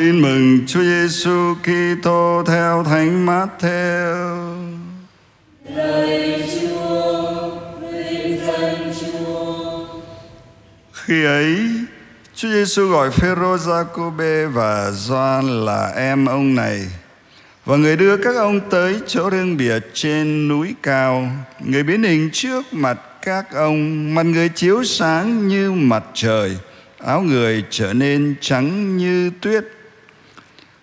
Tin mừng Chúa Giêsu Kitô theo Thánh Matthew. Lời Chúa, vinh danh Chúa. Khi ấy, Chúa Giêsu gọi Phêrô, Giacôbê và Gioan là em ông này và người đưa các ông tới chỗ riêng biệt trên núi cao. Người biến hình trước mặt các ông, mặt người chiếu sáng như mặt trời, áo người trở nên trắng như tuyết.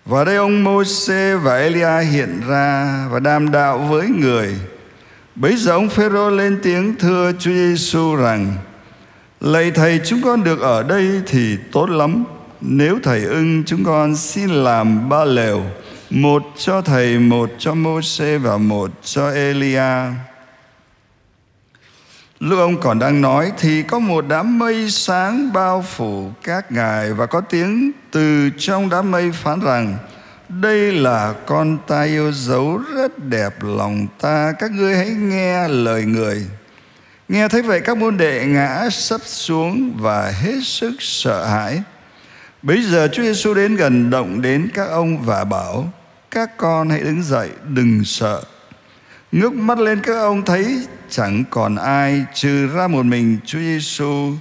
Và đây ông Môsê và Elia hiện ra và đàm đạo với người. Bấy giờ ông Phêrô lên tiếng thưa Chúa Giêsu rằng: Lạy thầy chúng con được ở đây thì tốt lắm. Nếu thầy ưng chúng con xin làm ba lều, một cho thầy, một cho Môsê và một cho Elia. Lúc ông còn đang nói thì có một đám mây sáng bao phủ các ngài và có tiếng từ trong đám mây phán rằng, đây là con ta yêu dấu rất đẹp, lòng ta, các ngươi hãy nghe lời người. Nghe thấy vậy, các môn đệ ngã sấp xuống và hết sức sợ hãi. Bấy giờ Chúa Giêsu đến gần động đến các ông và bảo, các con hãy đứng dậy, đừng sợ ngước mắt lên các ông thấy chẳng còn ai trừ ra một mình Chúa Giêsu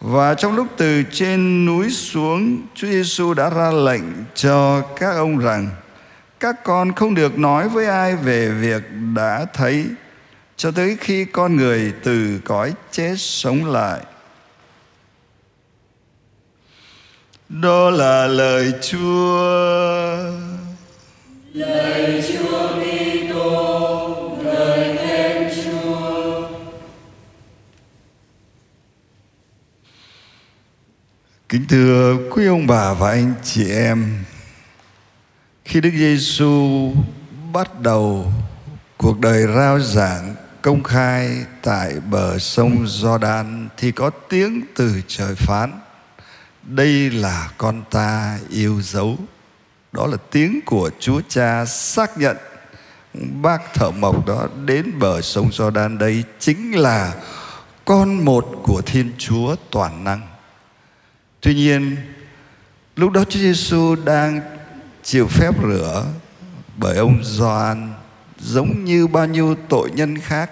và trong lúc từ trên núi xuống Chúa Giêsu đã ra lệnh cho các ông rằng các con không được nói với ai về việc đã thấy cho tới khi con người từ cõi chết sống lại. Đó là lời Chúa. Lời Chúa Kitô, Kính thưa quý ông bà và anh chị em, khi Đức Giêsu bắt đầu cuộc đời rao giảng công khai tại bờ sông Giođan thì có tiếng từ trời phán: Đây là con ta yêu dấu. Đó là tiếng của Chúa Cha xác nhận bác thợ mộc đó đến bờ sông Giođan đây chính là con một của Thiên Chúa toàn năng. Tuy nhiên, lúc đó Chúa Giêsu đang chịu phép rửa bởi ông Gioan giống như bao nhiêu tội nhân khác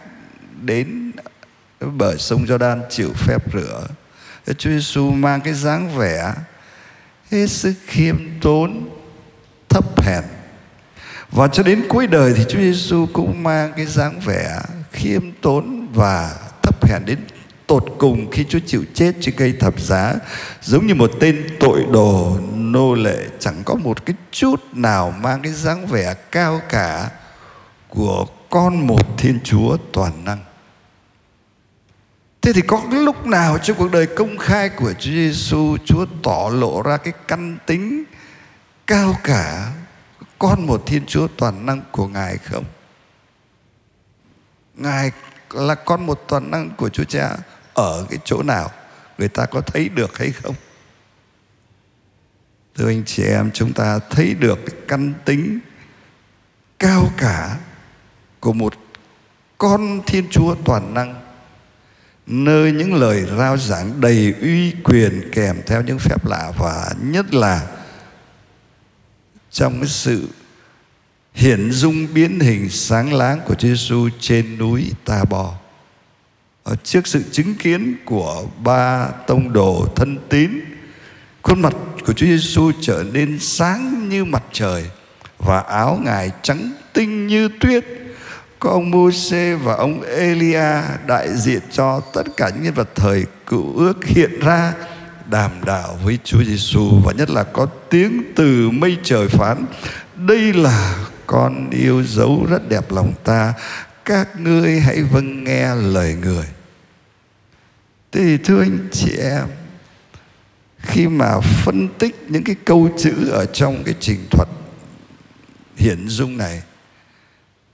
đến bởi sông Giođan chịu phép rửa. Chúa Giêsu mang cái dáng vẻ hết sức khiêm tốn, thấp hèn. Và cho đến cuối đời thì Chúa Giêsu cũng mang cái dáng vẻ khiêm tốn và thấp hèn đến tột cùng khi Chúa chịu chết trên cây thập giá, giống như một tên tội đồ nô lệ, chẳng có một cái chút nào mang cái dáng vẻ cao cả của con một Thiên Chúa toàn năng. Thế thì có cái lúc nào trong cuộc đời công khai của Chúa Giêsu, Chúa tỏ lộ ra cái căn tính cao cả, con một Thiên Chúa toàn năng của Ngài không? Ngài là con một toàn năng của Chúa Cha ở cái chỗ nào người ta có thấy được hay không? Thưa anh chị em, chúng ta thấy được cái căn tính cao cả của một con Thiên Chúa toàn năng nơi những lời rao giảng đầy uy quyền kèm theo những phép lạ và nhất là trong cái sự hiển dung biến hình sáng láng của Chúa Giêsu trên núi Ta Bò. Ờ, trước sự chứng kiến của ba tông đồ thân tín, khuôn mặt của Chúa Giêsu trở nên sáng như mặt trời và áo ngài trắng tinh như tuyết. Có ông Môsê và ông Elia đại diện cho tất cả những nhân vật thời cựu ước hiện ra đàm đạo với Chúa Giêsu và nhất là có tiếng từ mây trời phán đây là con yêu dấu rất đẹp lòng ta các ngươi hãy vâng nghe lời người thì thưa anh chị em, khi mà phân tích những cái câu chữ ở trong cái trình thuật hiển dung này,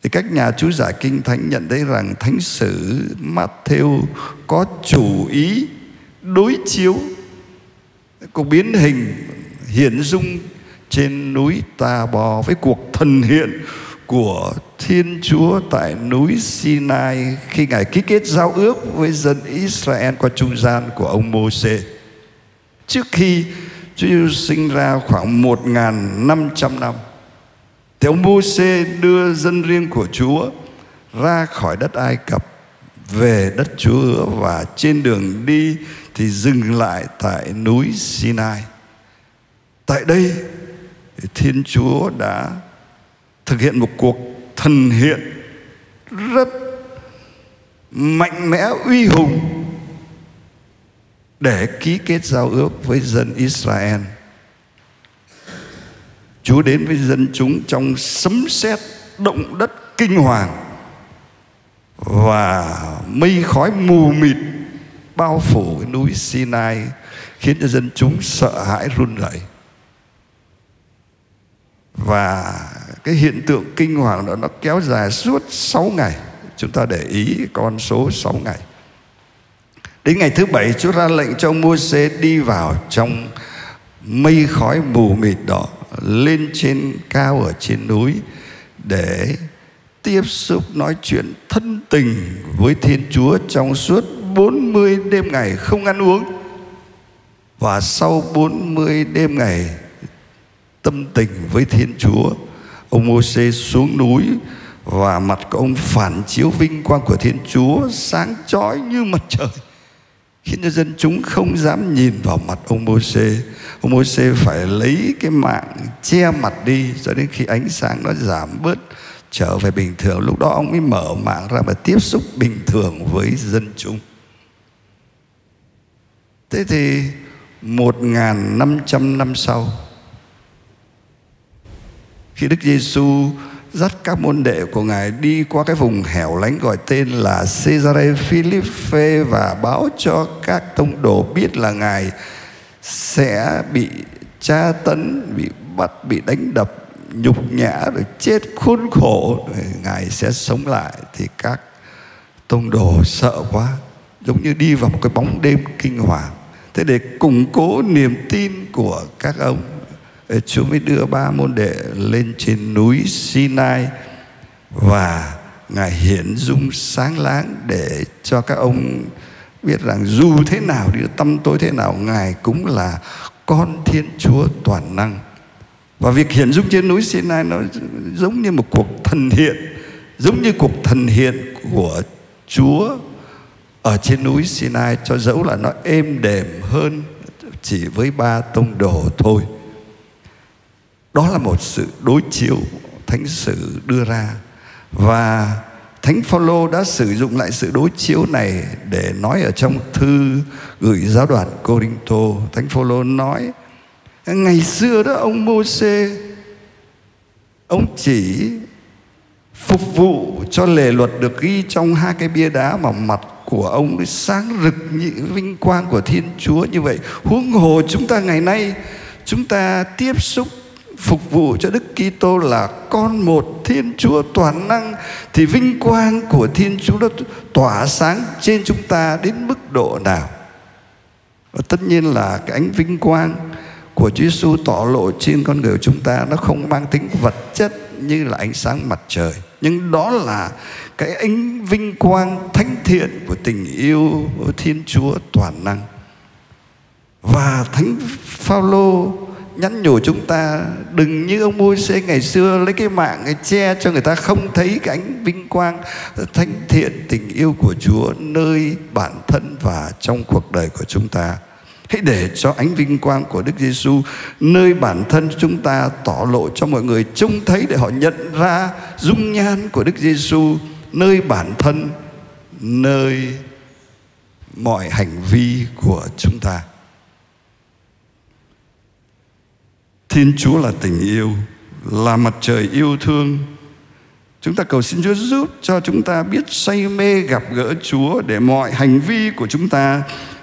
thì các nhà chú giải kinh thánh nhận thấy rằng thánh sử Matthew có chủ ý đối chiếu cuộc biến hình, hiển dung trên núi Tà Bò với cuộc thần hiện của Thiên Chúa tại núi Sinai khi Ngài ký kết giao ước với dân Israel qua trung gian của ông Môse Trước khi Chúa Giêsu sinh ra khoảng 1.500 năm Thì ông Môsê đưa dân riêng của Chúa ra khỏi đất Ai Cập, về đất Chúa hứa và trên đường đi thì dừng lại tại núi Sinai. Tại đây Thiên Chúa đã thực hiện một cuộc thần hiện rất mạnh mẽ, uy hùng để ký kết giao ước với dân Israel. Chúa đến với dân chúng trong sấm sét, động đất kinh hoàng và mây khói mù mịt bao phủ cái núi Sinai, khiến cho dân chúng sợ hãi run rẩy và cái hiện tượng kinh hoàng đó nó kéo dài suốt 6 ngày chúng ta để ý con số 6 ngày đến ngày thứ bảy Chúa ra lệnh cho Môse đi vào trong mây khói mù mịt đó lên trên cao ở trên núi để tiếp xúc nói chuyện thân tình với Thiên Chúa trong suốt 40 đêm ngày không ăn uống. Và sau 40 đêm ngày tâm tình với Thiên Chúa, ông Môsê xuống núi và mặt của ông phản chiếu vinh quang của Thiên Chúa sáng chói như mặt trời. Khiến cho dân chúng không dám nhìn vào mặt ông Môsê. Ông Môsê phải lấy cái mạng che mặt đi, cho đến khi ánh sáng nó giảm bớt, trở về bình thường. Lúc đó ông mới mở mạng ra và tiếp xúc bình thường với dân chúng. Thế thì một ngàn năm trăm năm sau khi Đức Giêsu dắt các môn đệ của ngài đi qua cái vùng hẻo lánh gọi tên là Caesarea Philippe và báo cho các tông đồ biết là ngài sẽ bị tra tấn, bị bắt, bị đánh đập nhục nhã rồi chết khốn khổ. Rồi ngài sẽ sống lại. Thì các tông đồ sợ quá giống như đi vào một cái bóng đêm kinh hoàng. Thế để củng cố niềm tin của các ông Ờ, Chúa mới đưa ba môn đệ lên trên núi Sinai và Ngài hiển dung sáng láng để cho các ông biết rằng dù thế nào đi, tâm tối thế nào, Ngài cũng là con Thiên Chúa toàn năng. Và việc hiện dung trên núi Sinai nó giống như một cuộc thần hiện, giống như cuộc thần hiện của Chúa ở trên núi Sinai, cho dẫu là nó êm đềm hơn chỉ với ba tông đồ thôi đó là một sự đối chiếu thánh sử đưa ra và thánh phaolô đã sử dụng lại sự đối chiếu này để nói ở trong thư gửi giáo đoàn Corinto thánh phaolô nói, ngày xưa đó ông Môsê ông chỉ phục vụ cho lề luật được ghi trong hai cái bia đá mà mặt của ông sáng rực như vinh quang của Thiên Chúa như vậy. Huống hồ chúng ta ngày nay, chúng ta tiếp xúc phục vụ cho Đức Kitô là con một Thiên Chúa toàn năng, thì vinh quang của Thiên Chúa nó tỏa sáng trên chúng ta đến mức độ nào? Và tất nhiên là cái ánh vinh quang của Chúa Giêsu tỏ lộ trên con người của chúng ta nó không mang tính vật chất như là ánh sáng mặt trời nhưng đó là cái ánh vinh quang thánh thiện của tình yêu của Thiên Chúa toàn năng và thánh Phaolô nhắn nhủ chúng ta đừng như ông môi xe ngày xưa lấy cái mạng cái che cho người ta không thấy cái ánh vinh quang thánh thiện tình yêu của Chúa nơi bản thân và trong cuộc đời của chúng ta Hãy để cho ánh vinh quang của Đức Giêsu nơi bản thân chúng ta tỏ lộ cho mọi người trông thấy để họ nhận ra dung nhan của Đức Giêsu nơi bản thân, nơi mọi hành vi của chúng ta. Thiên Chúa là tình yêu, là mặt trời yêu thương. Chúng ta cầu xin Chúa giúp cho chúng ta biết say mê gặp gỡ Chúa để mọi hành vi của chúng ta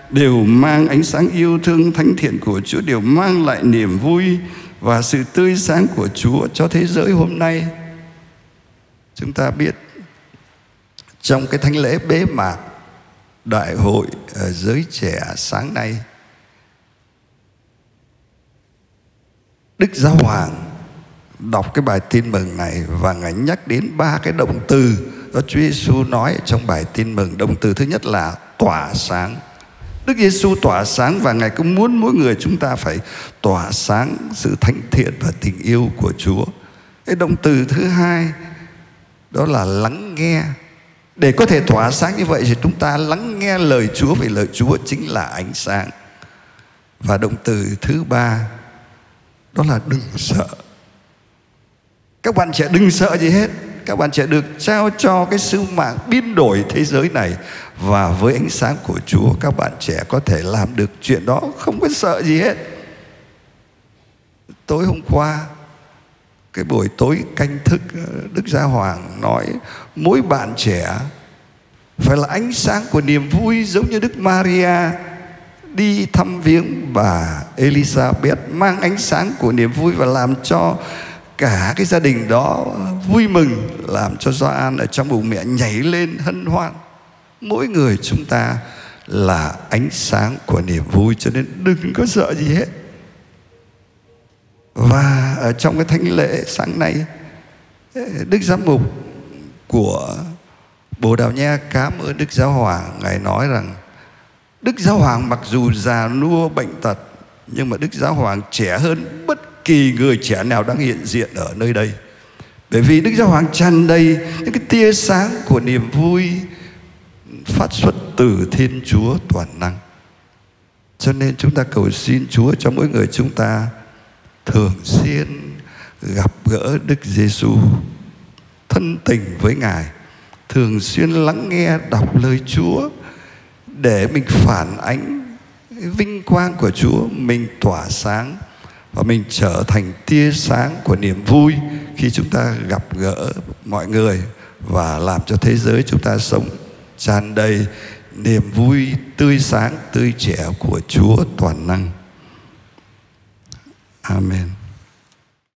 đều mang ánh sáng yêu thương thánh thiện của Chúa đều mang lại niềm vui và sự tươi sáng của Chúa cho thế giới hôm nay. Chúng ta biết trong cái thánh lễ bế mạc đại hội ở giới trẻ sáng nay Đức Giáo Hoàng đọc cái bài tin mừng này và ngài nhắc đến ba cái động từ do Chúa Giêsu nói trong bài tin mừng. Động từ thứ nhất là tỏa sáng Đức Giêsu tỏa sáng và Ngài cũng muốn mỗi người chúng ta phải tỏa sáng sự thánh thiện và tình yêu của Chúa. Cái động từ thứ hai đó là lắng nghe. Để có thể tỏa sáng như vậy thì chúng ta lắng nghe lời Chúa, vì lời Chúa chính là ánh sáng. Và động từ thứ ba đó là đừng sợ. Các bạn trẻ đừng sợ gì hết. Các bạn trẻ được trao cho cái sứ mạng biến đổi thế giới này. Và với ánh sáng của Chúa, các bạn trẻ có thể làm được chuyện đó. Không có sợ gì hết. Tối hôm qua, cái buổi tối canh thức ờ, Đức Gia Hoàng nói, mỗi bạn trẻ phải là ánh sáng của niềm vui giống như Đức Maria đi thăm viếng bà Elizabeth, mang ánh sáng của niềm vui và làm cho cả cái gia đình đó vui mừng, làm cho Gioan ở trong bụng mẹ nhảy lên hân hoan. Mỗi người chúng ta là ánh sáng của niềm vui, cho nên đừng có sợ gì hết. Và ở trong cái thánh lễ sáng nay, đức giám mục của bồ đào nha, cảm ơn đức giáo hoàng ngài nói rằng đức giáo hoàng mặc dù già nua bệnh tật nhưng mà đức giáo hoàng trẻ hơn bất kỳ người trẻ nào đang hiện diện ở nơi đây bởi vì Đức Giáo Hoàng tràn đầy những cái tia sáng của niềm vui phát xuất từ Thiên Chúa toàn năng. Cho nên chúng ta cầu xin Chúa cho mỗi người chúng ta thường xuyên gặp gỡ Đức Giêsu, thân tình với Ngài, thường xuyên lắng nghe đọc lời Chúa để mình phản ánh vinh quang của Chúa, mình tỏa sáng và mình trở thành tia sáng của niềm vui khi chúng ta gặp gỡ mọi người và làm cho thế giới chúng ta sống tràn đầy niềm vui tươi sáng tươi trẻ của Chúa toàn năng. Amen.